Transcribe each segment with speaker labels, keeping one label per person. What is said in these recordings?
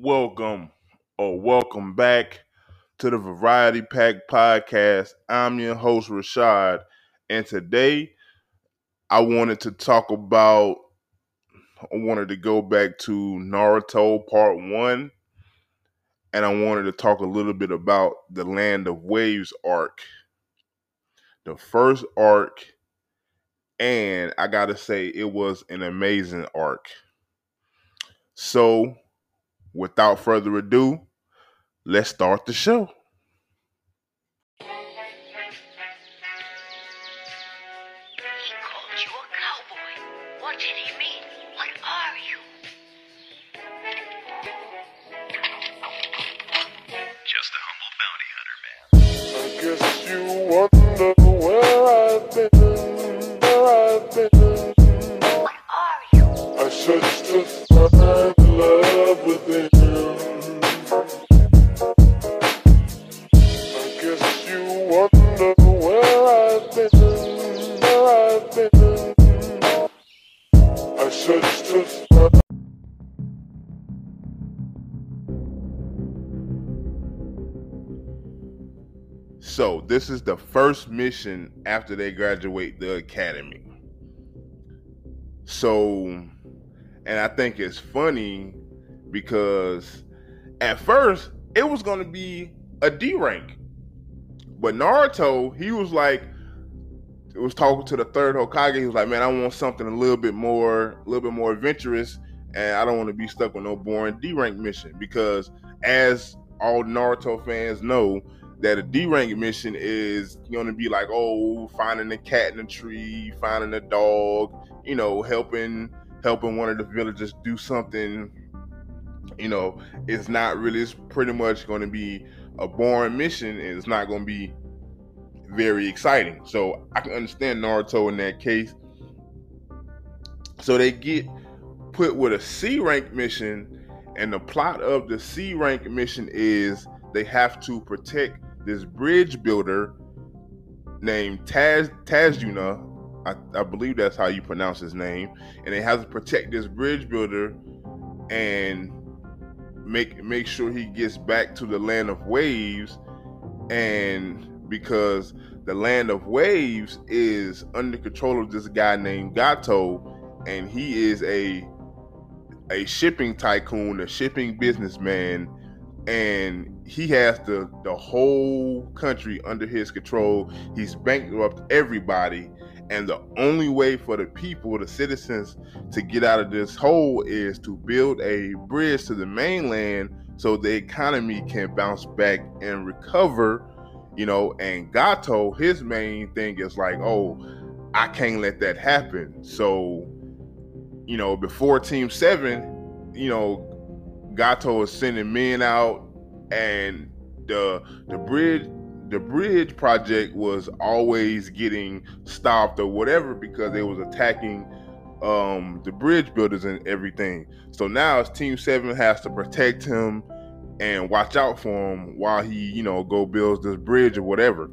Speaker 1: welcome or welcome back to the Variety Pack Podcast. I'm your host, Rashad, and today I wanted to talk about, I wanted to go back to Naruto Part 1, and I wanted to talk a little bit about the Land of Waves arc. The first arc, and I gotta say, it was an amazing arc. So, without further ado, let's start the show. This is the first mission after they graduate the academy. So, and I think it's funny because at first it was going to be a D rank. But Naruto, he was like, it was talking to the third Hokage. He was like, man, I want something a little bit more, a little bit more adventurous, and I don't want to be stuck with no boring D rank mission because, as all Naruto fans know, that a D rank mission is going to be like, oh, finding a cat in a tree, finding a dog, you know, helping helping one of the villagers do something. You know, it's not really. It's pretty much going to be a boring mission, and it's not going to be very exciting. So I can understand Naruto in that case. So they get put with a C rank mission, and the plot of the C rank mission is they have to protect this bridge builder named Taz Tazuna. I, I believe that's how you pronounce his name, and they have to protect this bridge builder and make make sure he gets back to the land of waves and because the land of waves is under control of this guy named Gato and he is a a shipping tycoon, a shipping businessman and he has the the whole country under his control. He's bankrupt everybody and the only way for the people, the citizens, to get out of this hole is to build a bridge to the mainland so the economy can bounce back and recover. You know, and Gato, his main thing is like, oh, I can't let that happen. So, you know, before Team Seven, you know, Gato is sending men out, and the the bridge the bridge project was always getting stopped or whatever because they was attacking um the bridge builders and everything. So now it's Team Seven has to protect him and watch out for him while he, you know, go builds this bridge or whatever.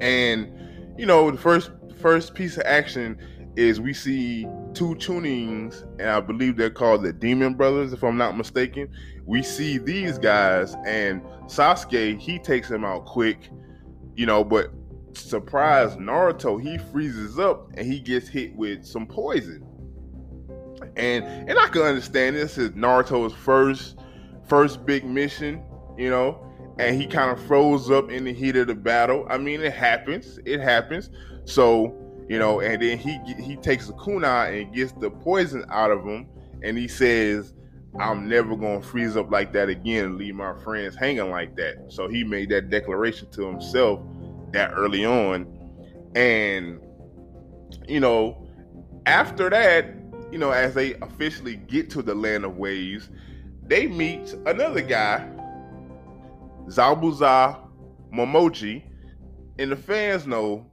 Speaker 1: And you know, the first first piece of action is we see two chunins, and I believe they're called the Demon Brothers, if I'm not mistaken. We see these guys, and Sasuke, he takes him out quick, you know, but surprise Naruto, he freezes up and he gets hit with some poison. And and I can understand this is Naruto's first first big mission, you know, and he kind of froze up in the heat of the battle. I mean, it happens. It happens. So, you know, and then he he takes the kunai and gets the poison out of him, and he says, "I'm never gonna freeze up like that again leave my friends hanging like that." So he made that declaration to himself that early on, and you know, after that, you know, as they officially get to the land of waves, they meet another guy, Zabuza Momochi, and the fans know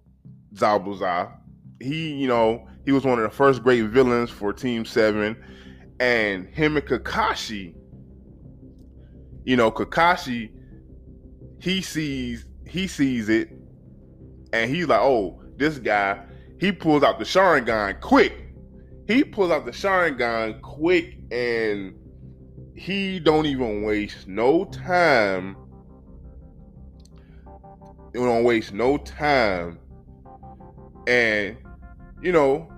Speaker 1: Zabuza. He, you know, he was one of the first great villains for Team Seven, and him and Kakashi. You know, Kakashi, he sees he sees it, and he's like, "Oh, this guy." He pulls out the Sharingan quick. He pulls out the Sharingan quick, and he don't even waste no time. He don't waste no time. And you know,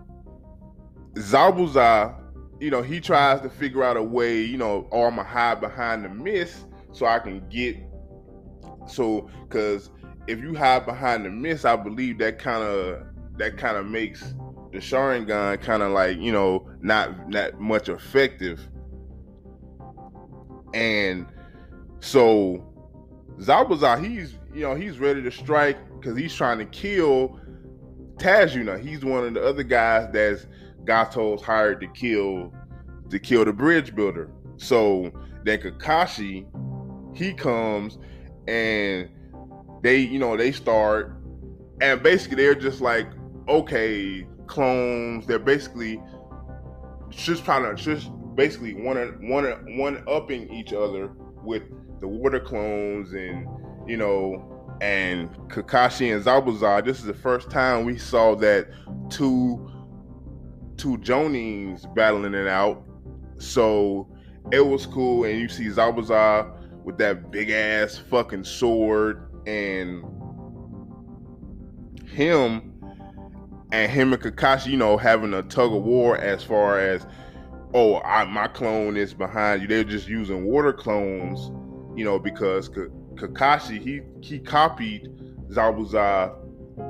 Speaker 1: Zabuza, you know, he tries to figure out a way, you know, oh, I'm gonna hide behind the mist so I can get so because if you hide behind the mist, I believe that kind of that kind of makes the Sharingan kind of like you know not not much effective. And so Zabuza, he's you know he's ready to strike because he's trying to kill Tazuna. He's one of the other guys that's Gato's hired to kill to kill the bridge builder. So then Kakashi, he comes and they, you know, they start and basically they're just like, okay, clones. They're basically just trying to just basically one one one upping each other with the water clones and you know and Kakashi and Zabuza. This is the first time we saw that two two Jonins battling it out. So it was cool, and you see Zabuza with that big ass fucking sword, and him and him and Kakashi, you know, having a tug of war as far as, oh, I, my clone is behind you. They're just using water clones, you know, because Kakashi he he copied Zabuza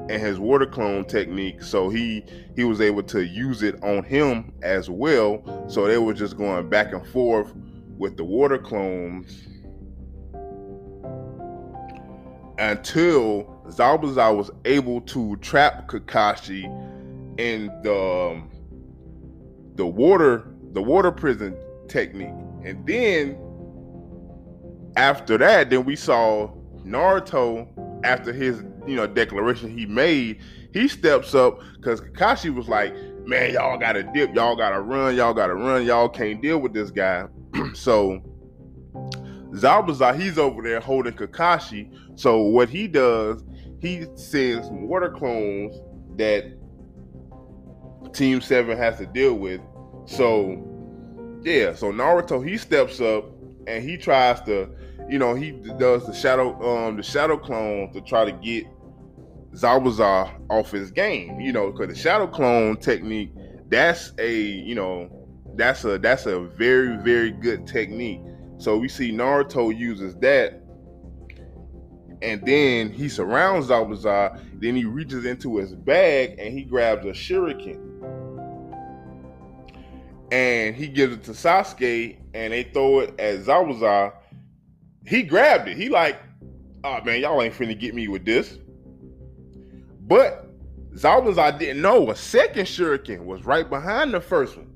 Speaker 1: and his water clone technique, so he he was able to use it on him as well. So they were just going back and forth with the water clones until Zabuza was able to trap Kakashi in the um, the water the water prison technique, and then after that, then we saw Naruto after his you know declaration he made. He steps up because Kakashi was like, "Man, y'all gotta dip, y'all gotta run, y'all gotta run, y'all can't deal with this guy." so Zabuza, he's over there holding Kakashi. So what he does, he sends water clones that Team Seven has to deal with. So yeah, so Naruto he steps up and he tries to, you know, he does the shadow um the shadow clone to try to get Zabuza off his game. You know, because the shadow clone technique, that's a you know, that's a that's a very very good technique. So we see Naruto uses that, and then he surrounds Zabuza. Then he reaches into his bag and he grabs a shuriken, and he gives it to Sasuke, and they throw it at Zabuza. He grabbed it. He like, oh man, y'all ain't finna get me with this. But Zabuza didn't know a second shuriken was right behind the first one.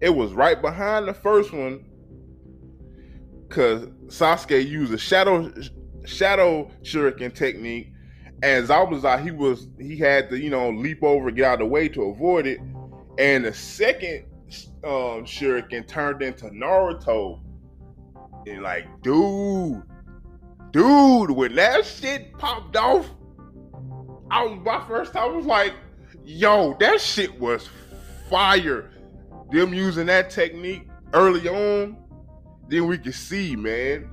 Speaker 1: It was right behind the first one because Sasuke used a shadow shadow shuriken technique, and Zabuza he was he had to you know leap over, get out of the way to avoid it, and the second um, shuriken turned into Naruto, and like dude, dude, when that shit popped off, I was my first time was like, yo, that shit was fire. Them using that technique early on then we could see, man,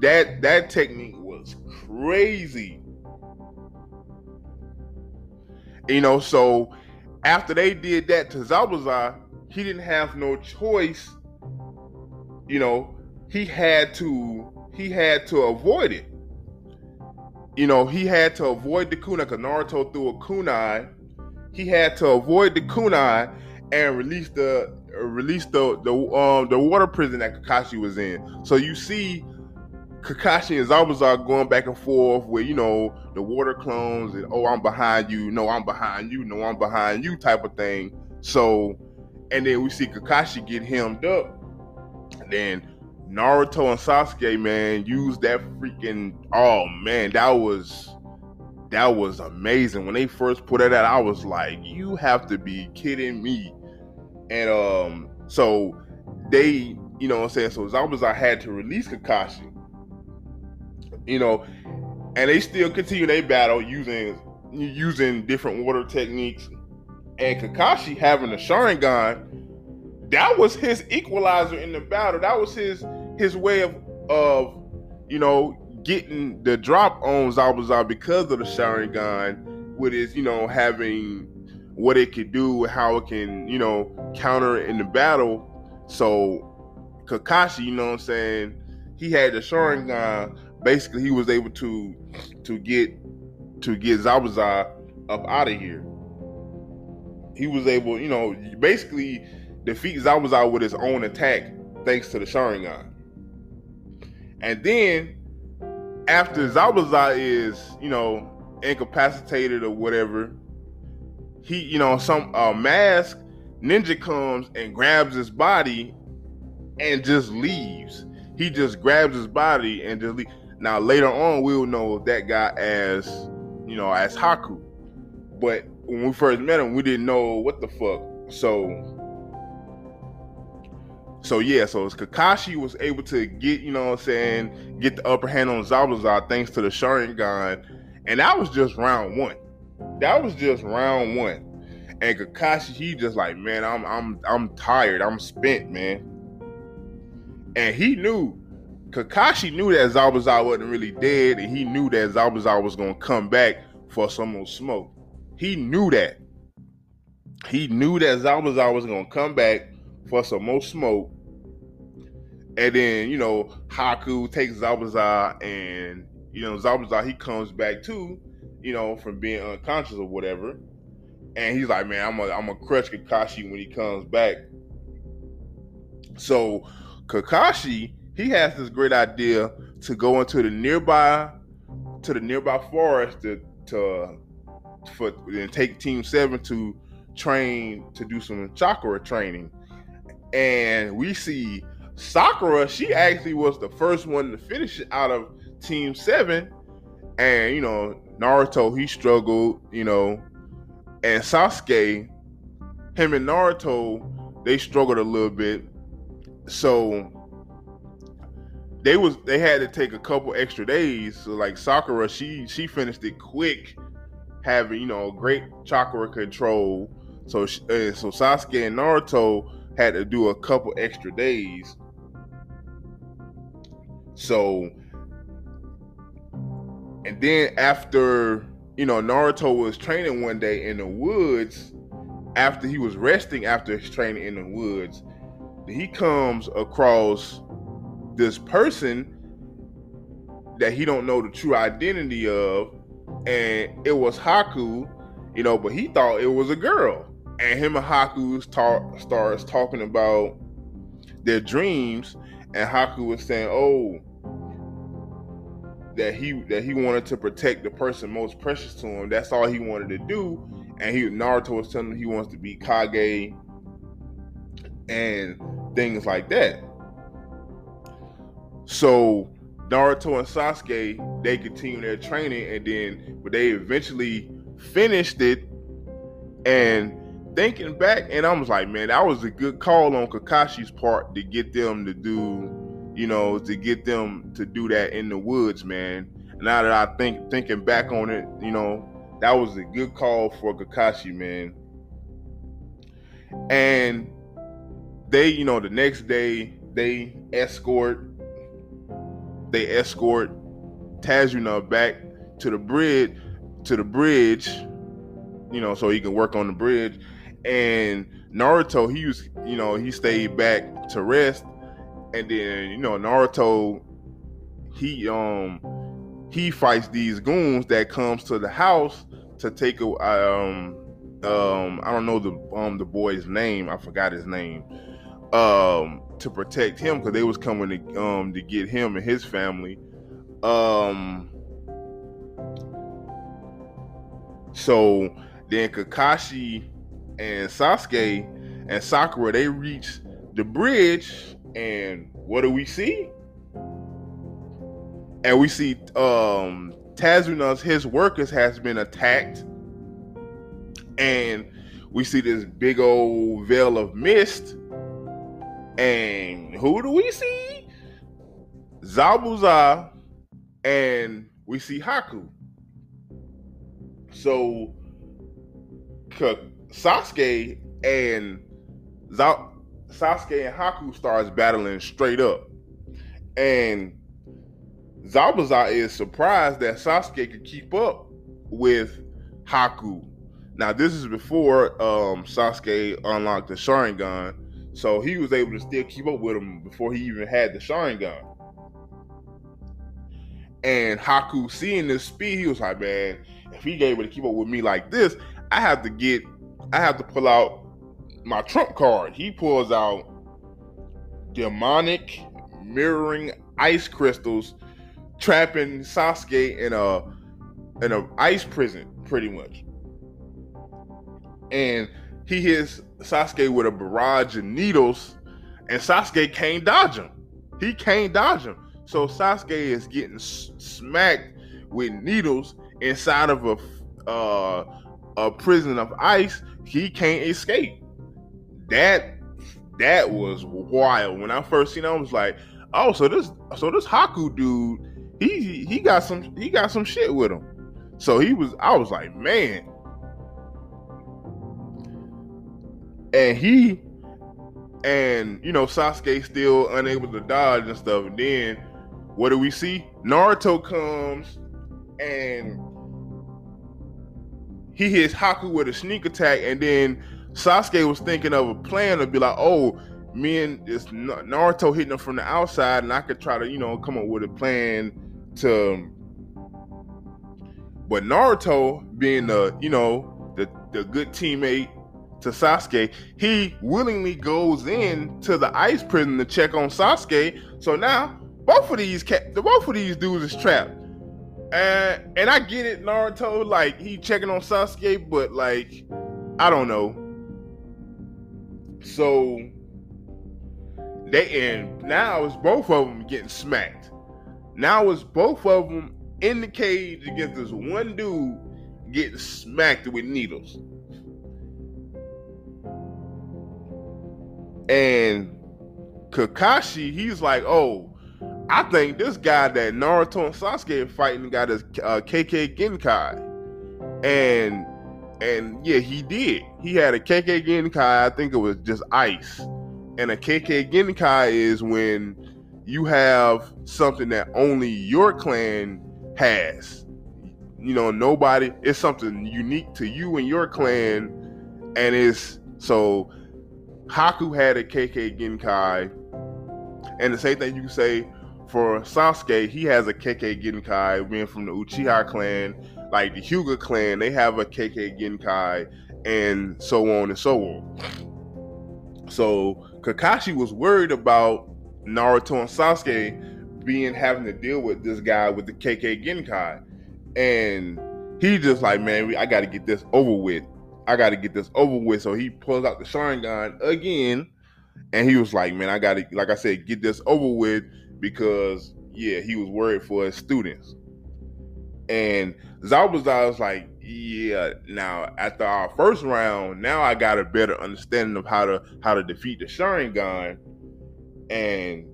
Speaker 1: that that technique was crazy. You know, so after they did that to Zabuza, he didn't have no choice. You know, he had to he had to avoid it. You know, he had to avoid the kunai because Naruto threw a kunai. He had to avoid the kunai and release the release the the um the water prison that Kakashi was in. So you see Kakashi and Zabuza going back and forth with you know the water clones and oh I'm behind you, no I'm behind you, no I'm behind you type of thing. So and then we see Kakashi get hemmed up. And then Naruto and Sasuke, man, used that freaking oh man, that was that was amazing. When they first put it out, I was like, you have to be kidding me. And um, so they, you know what I'm saying? So Zabuza had to release Kakashi. You know, and they still continue their battle using using different water techniques. And Kakashi having a Sharingan that was his equalizer in the battle. That was his his way of of you know getting the drop on Zabuza because of the Sharingan with his you know having what it could do, how it can you know counter in the battle. So Kakashi, you know what I'm saying, he had the Sharingan. Basically, he was able to to get to get Zabuza up out of here. He was able, you know, basically defeat Zabuza with his own attack thanks to the Sharingan. And then after Zabuza is, you know, incapacitated or whatever, he, you know, some uh, mask ninja comes and grabs his body and just leaves. He just grabs his body and just leaves. Now later on, we'll know that guy as, you know, as Haku. But when we first met him, we didn't know what the fuck. So so yeah, so Kakashi was able to get, you know what I'm saying, get the upper hand on Zabuza thanks to the Sharingan. And that was just round one. That was just round one. And Kakashi, he just like, man, I'm I'm I'm tired. I'm spent, man. And he knew Kakashi knew that Zabuza wasn't really dead, and he knew that Zabuza was gonna come back for some more smoke. He knew that. He knew that Zabuza was gonna come back for some more smoke. And then, you know, Haku takes Zabuza and, you know, Zabuza, he comes back too, you know, from being unconscious or whatever. And he's like, man, I'm going I'm to crush Kakashi when he comes back. So Kakashi, he has this great idea to go into the nearby, to the nearby forest to, to for and take Team Seven to train to do some chakra training and we see Sakura. She actually was the first one to finish out of Team Seven, and you know Naruto he struggled, you know, and Sasuke, him and Naruto they struggled a little bit, so they was they had to take a couple extra days. So like Sakura, she she finished it quick, having you know great chakra control. So so Sasuke and Naruto had to do a couple extra days. So, and then after, you know, Naruto was training one day in the woods, after he was resting after his training in the woods, he comes across this person that he don't know the true identity of, and it was Haku, you know, but he thought it was a girl and him and Haku starts talking about their dreams, and Haku was saying, "Oh, that he that he wanted to protect the person most precious to him. That's all he wanted to do." And he Naruto was telling him he wants to be Kage and things like that. So Naruto and Sasuke they continue their training, and then but they eventually finished it, and thinking back, and I was like, man, that was a good call on Kakashi's part to get them to do, you know, to get them to do that in the woods, man. Now that I think thinking back on it, you know, that was a good call for Kakashi, man. And they, you know, the next day they escort they escort Tazuna back to the bridge to the bridge, you know, so he can work on the bridge and Naruto, he was, you know, he stayed back to rest, and then you know Naruto, he um he fights these goons that comes to the house to take a um um I don't know the um the boy's name, I forgot his name, um to protect him because they was coming to um to get him and his family, um. So then Kakashi and Sasuke and Sakura they reach the bridge, and what do we see? And we see um Tazuna's his workers has been attacked, and we see this big old veil of mist. And who do we see? Zabuza, and we see Haku. So, Sasuke and Sasuke and Haku starts battling straight up. And Zabuza is surprised that Sasuke could keep up with Haku. Now this is before um, Sasuke unlocked the Sharingan, so he was able to still keep up with him before he even had the Sharingan. And Haku seeing this speed, he was like, "Man, if he able to keep up with me like this, I have to get, I have to pull out my trump card." He pulls out demonic mirroring ice crystals, trapping Sasuke in a in a ice prison, pretty much. And he hits Sasuke with a barrage of needles, and Sasuke can't dodge him. He can't dodge him. So Sasuke is getting s- smacked with needles inside of a uh, a prison of ice. He can't escape. That that was wild. When I first seen, it, I was like, "Oh, so this so this Haku dude, he he got some he got some shit with him." So he was. I was like, man. And he and you know Sasuke still unable to dodge and stuff. And then what do we see? Naruto comes and he hits Haku with a sneak attack, and then Sasuke was thinking of a plan to be like, oh, me and this Naruto hitting him from the outside, and I could try to, you know, come up with a plan to. But Naruto, being the, you know, the the good teammate to Sasuke, he willingly goes in to the ice prison to check on Sasuke. So now both of these ca- the both of these dudes is trapped. And I get it, Naruto, like he checking on Sasuke, but like I don't know. So they and now it's both of them getting smacked. Now it's both of them in the cage against this one dude getting smacked with needles. And Kakashi, he's like, oh, I think this guy that Naruto and Sasuke fighting got his uh, Kekkei Genkai, and and yeah, he did. He had a Kekkei Genkai. I think it was just ice, and a Kekkei Genkai is when you have something that only your clan has. You know, nobody. It's something unique to you and your clan, and it's so. Haku had a Kekkei Genkai, and the same thing you can say for Sasuke, he has a Kekkei Genkai, being from the Uchiha clan, like the Hyuga clan, they have a Kekkei Genkai, and so on and so on. So Kakashi was worried about Naruto and Sasuke being having to deal with this guy with the Kekkei Genkai, and he just like, man, I got to get this over with. I got to get this over with. So he pulls out the Sharingan again, and he was like, man, I got to, like I said, get this over with because yeah, he was worried for his students. And Zabuza was like, yeah, now after our first round, now I got a better understanding of how to how to defeat the Sharingan. And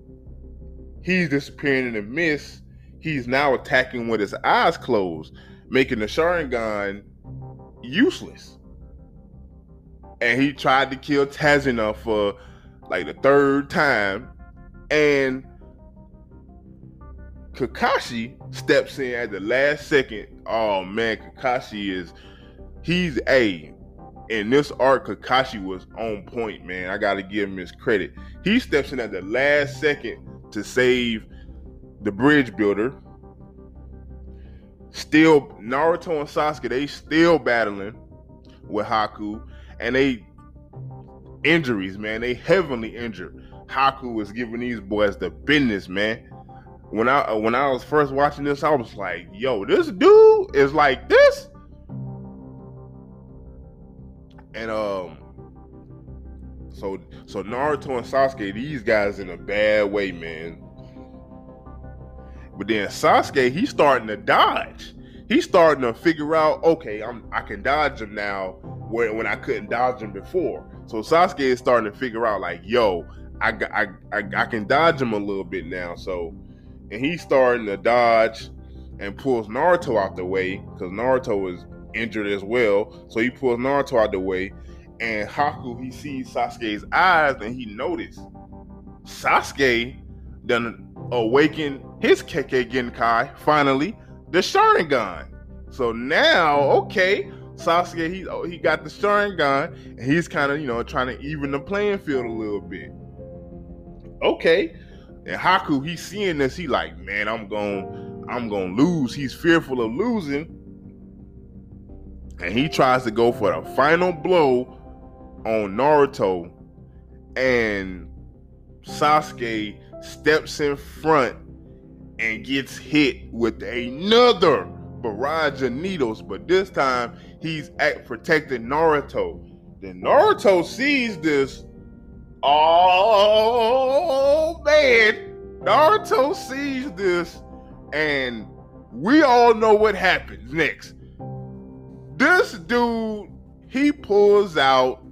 Speaker 1: he's disappearing in the mist. He's now attacking with his eyes closed, making the Sharingan useless. And he tried to kill Tazuna for like the third time. And Kakashi steps in at the last second. Oh man, Kakashi is he's a in this arc, Kakashi was on point, man. I gotta give him his credit. He steps in at the last second to save the bridge builder. Still, Naruto and Sasuke, they still battling with Haku, and they injuries, man. They heavily injured. Haku was giving these boys the business, man when I when I was first watching this, I was like, "Yo, this dude is like this," and um, so so Naruto and Sasuke, these guys in a bad way, man. But then Sasuke, he's starting to dodge. He's starting to figure out, okay, I'm I can dodge him now when when I couldn't dodge him before. So Sasuke is starting to figure out, like, yo, I I I, I can dodge him a little bit now. So and he's starting to dodge and pulls Naruto out the way because Naruto is injured as well. So he pulls Naruto out the way, And Haku, he sees Sasuke's eyes and he noticed Sasuke done awaken his Kekkei Genkai finally, the Sharingan. So now, okay, Sasuke he oh, he got the Sharingan and he's kind of you know trying to even the playing field a little bit. Okay, and Haku he's seeing this, he like, man, I'm going, I'm gonna lose. He's fearful of losing, and he tries to go for the final blow on Naruto, and Sasuke steps in front and gets hit with another barrage of needles, but this time he's at protecting Naruto. Then Naruto sees this. Oh Naruto sees this, and we all know what happens next. This dude, he pulls out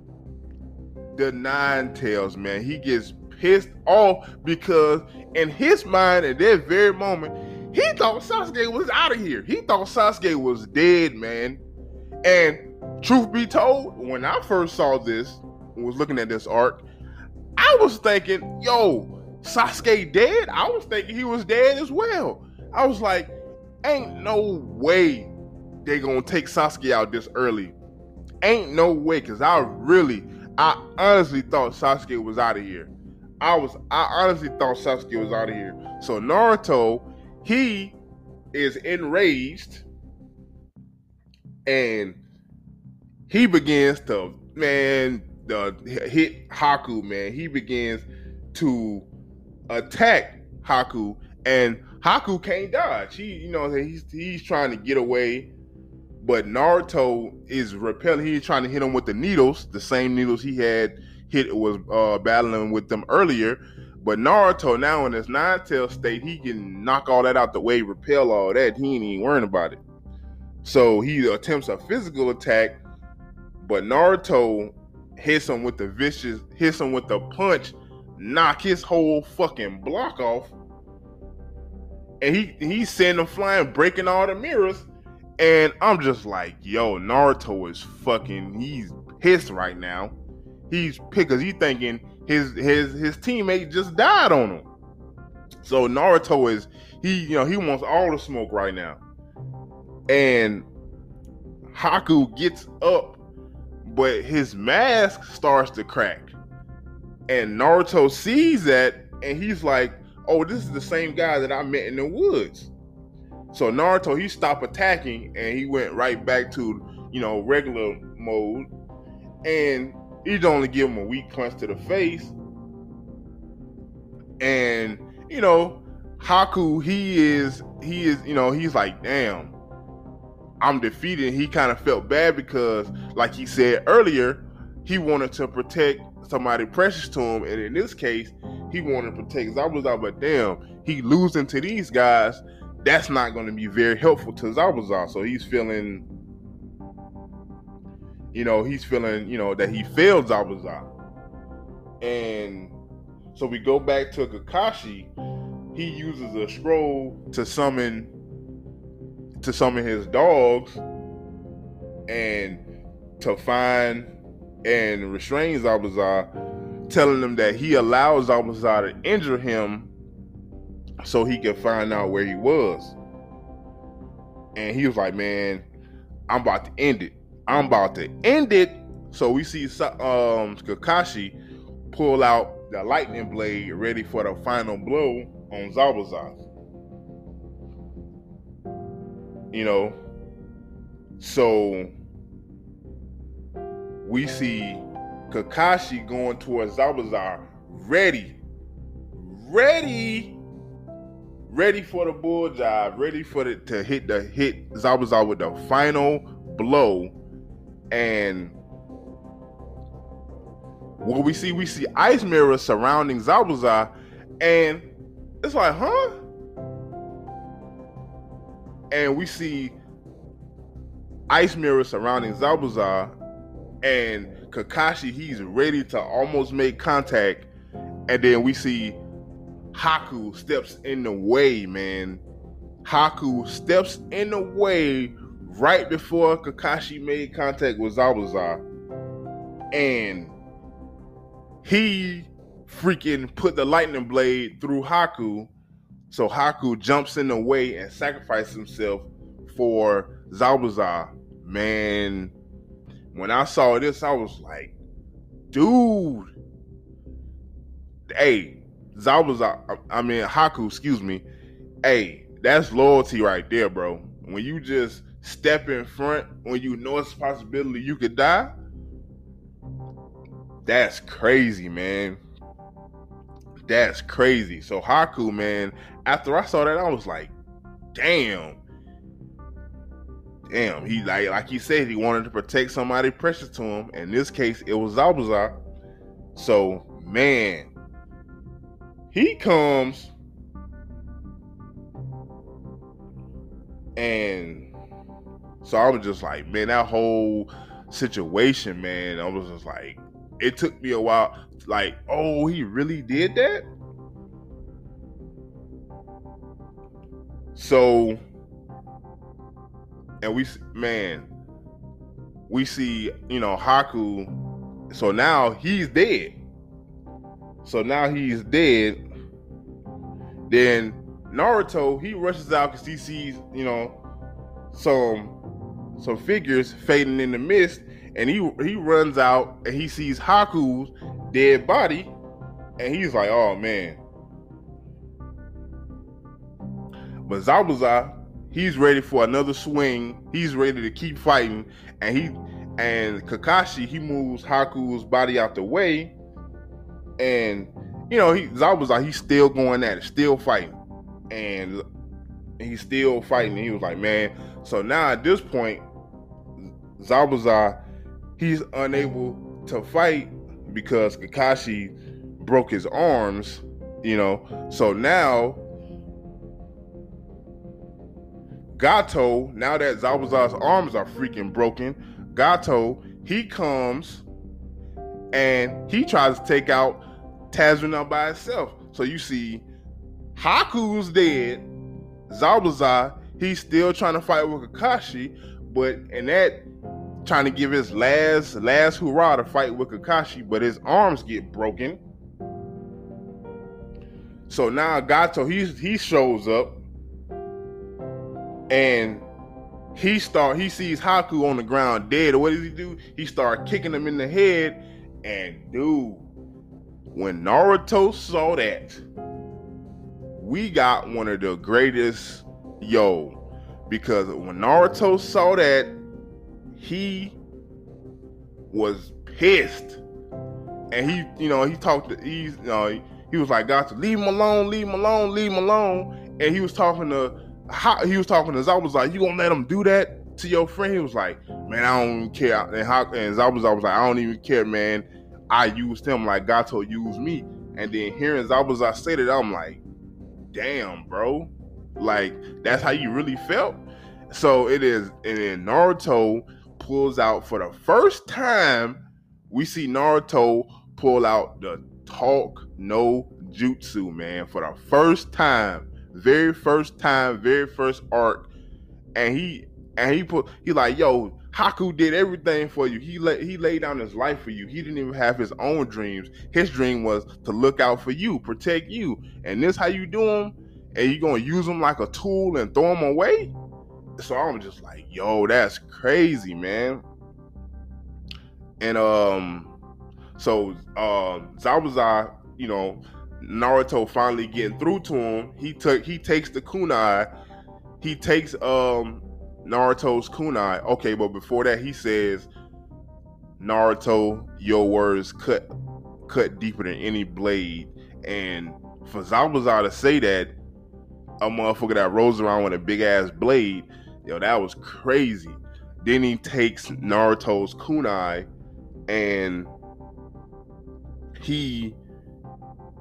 Speaker 1: the nine tails, man. He gets pissed off because in his mind at that very moment, he thought Sasuke was out of here. He thought Sasuke was dead, man. And truth be told, when I first saw this, was looking at this arc, I was thinking, yo, Sasuke dead? I was thinking he was dead as well. I was like, ain't no way they gonna take Sasuke out this early. Ain't no way, cause I really, I honestly thought Sasuke was out of here. I was, I honestly thought Sasuke was out of here. So Naruto, he is enraged, and he begins to, man, the hit Haku, man. He begins to attack Haku, and Haku can't dodge. He, you know, he's he's trying to get away, but Naruto is repelling. He's trying to hit him with the needles, the same needles he had hit was uh, battling with them earlier. But Naruto now in his nine tail state, he can knock all that out the way, repel all that. He ain't even worrying about it. So he attempts a physical attack, but Naruto hits him with the vicious, hits him with the punch, knock his whole fucking block off. And he he's sending him flying, breaking all the mirrors. And I'm just like, yo, Naruto is fucking, he's pissed right now. He's because he's thinking his his his teammate just died on him. So Naruto is he, you know, he wants all the smoke right now. And Haku gets up, but his mask starts to crack. And Naruto sees that and he's like, oh, this is the same guy that I met in the woods. So Naruto, he stopped attacking and he went right back to, you know, regular mode. And he'd only give him a weak punch to the face. And, you know, Haku, he is, he is, you know, he's like, damn, I'm defeated. He kind of felt bad because, like he said earlier, he wanted to protect somebody precious to him. And in this case, he wanted to protect Zabuza, but damn, he losing to these guys, that's not going to be very helpful to Zabuza. So he's feeling, you know, he's feeling, you know, that he failed Zabuza. And so we go back to Kakashi. He uses a scroll to summon to summon his dogs and to find and restrains Zabuza, telling him that he allows Zabuza to injure him so he could find out where he was. And he was like, "Man, I'm about to end it. I'm about to end it." So we see um, Kakashi pull out the lightning blade, ready for the final blow on Zabuza. You know, so we see Kakashi going towards Zabuza, ready, ready, ready for the bull job, ready for the to hit the hit Zabuza with the final blow. And what we see, we see ice mirrors surrounding Zabuza, and it's like, huh? And we see ice mirrors surrounding Zabuza, and Kakashi, he's ready to almost make contact, and then we see Haku steps in the way, man. Haku steps in the way right before Kakashi made contact with Zabuza. and he freaking put the lightning blade through Haku. So Haku jumps in the way and sacrifices himself for Zabuza. Man, when I saw this, I was like, dude. Hey, Zabuza, I mean Haku, excuse me. Hey, that's loyalty right there, bro. When you just step in front, when you know it's a possibility you could die, that's crazy, man. That's crazy. So Haku, man, after I saw that, I was like, damn. Damn, he like like he said he wanted to protect somebody precious to him. In this case, it was Zabuza. So man, he comes and so I was just like, man, that whole situation, man, I was just like, it took me a while. Like, oh, he really did that? So, and we, man, we see, you know, Haku. So now he's dead. So now he's dead. Then Naruto, he rushes out because he sees, you know, some some figures fading in the mist, and he he runs out and he sees Haku's dead body, and he's like, "Oh man." But Zabuza, he's ready for another swing. He's ready to keep fighting, and he and Kakashi he moves Haku's body out the way, and you know he Zabuza he's still going at it, still fighting, and he's still fighting. And he was like, "Man." So now at this point, Zabuza he's unable to fight because Kakashi broke his arms, you know. So now Gato, now that Zabuza's arms are freaking broken, Gato, he comes and he tries to take out Tazuna by itself. So you see Haku's dead, Zabuza, he's still trying to fight with Kakashi, but in that trying to give his last last hurrah to fight with Kakashi, but his arms get broken. So now Gato he he shows up and he start he sees Haku on the ground dead. What does he do? He start kicking him in the head. And dude, when Naruto saw that, we got one of the greatest yo. Because when Naruto saw that, he was pissed. And he, you know, he talked to he's you know, he, was like, God, leave him alone, leave him alone, leave him alone. And he was talking to how he was talking to Zab was like, You gonna let him do that to your friend? He was like, Man, I don't even care. And how and was, was like, I don't even care, man. I used him like Gato used me. And then hearing Zai was, I say that, I'm like, damn, bro. Like, that's how you really felt. So it is, and then Naruto pulls out for the first time. We see Naruto pull out the talk no jutsu, man, for the first time, very first time, very first arc, and he and he put he like, yo, Haku did everything for you. He let he laid down his life for you. He didn't even have his own dreams. His dream was to look out for you, protect you, and this how you do him, and you gonna use him like a tool and throw him away. So I'm just like, yo, that's crazy, man. And um, so um, Zabuza, you know, Naruto finally getting through to him. He took he takes the kunai. He takes um Naruto's kunai. Okay, but before that, he says, Naruto, your words cut cut deeper than any blade. And for Zabuza to say that, a motherfucker that rolls around with a big ass blade, yo, that was crazy. Then he takes Naruto's kunai and he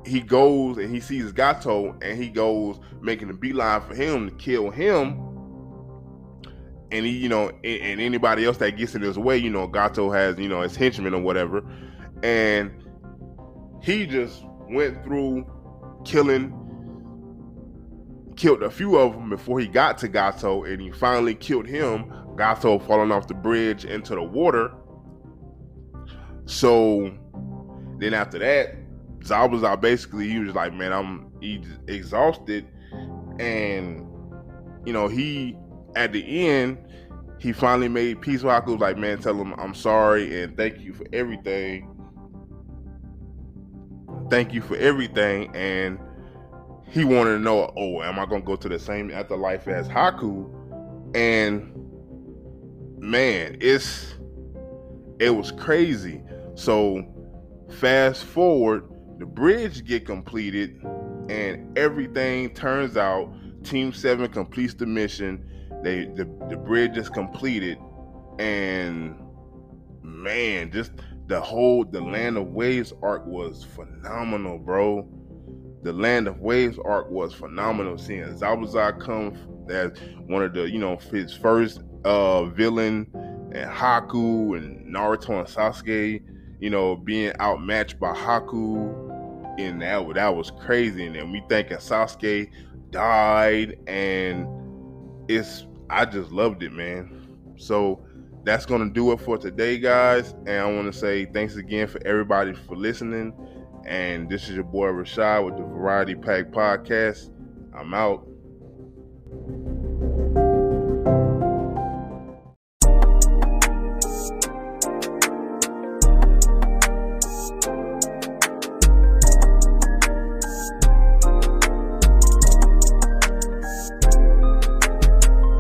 Speaker 1: he goes and he sees Gato and he goes making a beeline for him to kill him. And he, you know, and, and anybody else that gets in his way, you know, Gato has, you know, his henchmen or whatever. And he just went through killing killed a few of them before he got to Gato, and he finally killed him. Gato falling off the bridge into the water. So then after that, Zabuza basically he was like, man, I'm exhausted, and you know he at the end he finally made peace with Haku. Was like, man, tell him I'm sorry and thank you for everything. Thank you for everything, and he wanted to know, oh, am I gonna go to the same afterlife as Haku? And man, it's it was crazy. So fast forward, the bridge get completed, and everything turns out. Team Seven completes the mission. They the, the bridge is completed, and man, just the whole the Land of Waves arc was phenomenal, bro. The Land of Waves arc was phenomenal. Seeing Zabuza come as one of the you know his first uh villain, and Haku and Naruto and Sasuke, you know, being outmatched by Haku, and that that was crazy. And then we thinking Sasuke died, and it's I just loved it, man. So that's gonna do it for today, guys. And I want to say thanks again for everybody for listening. And this is your boy Rashad with the Variety Pack Podcast. I'm out.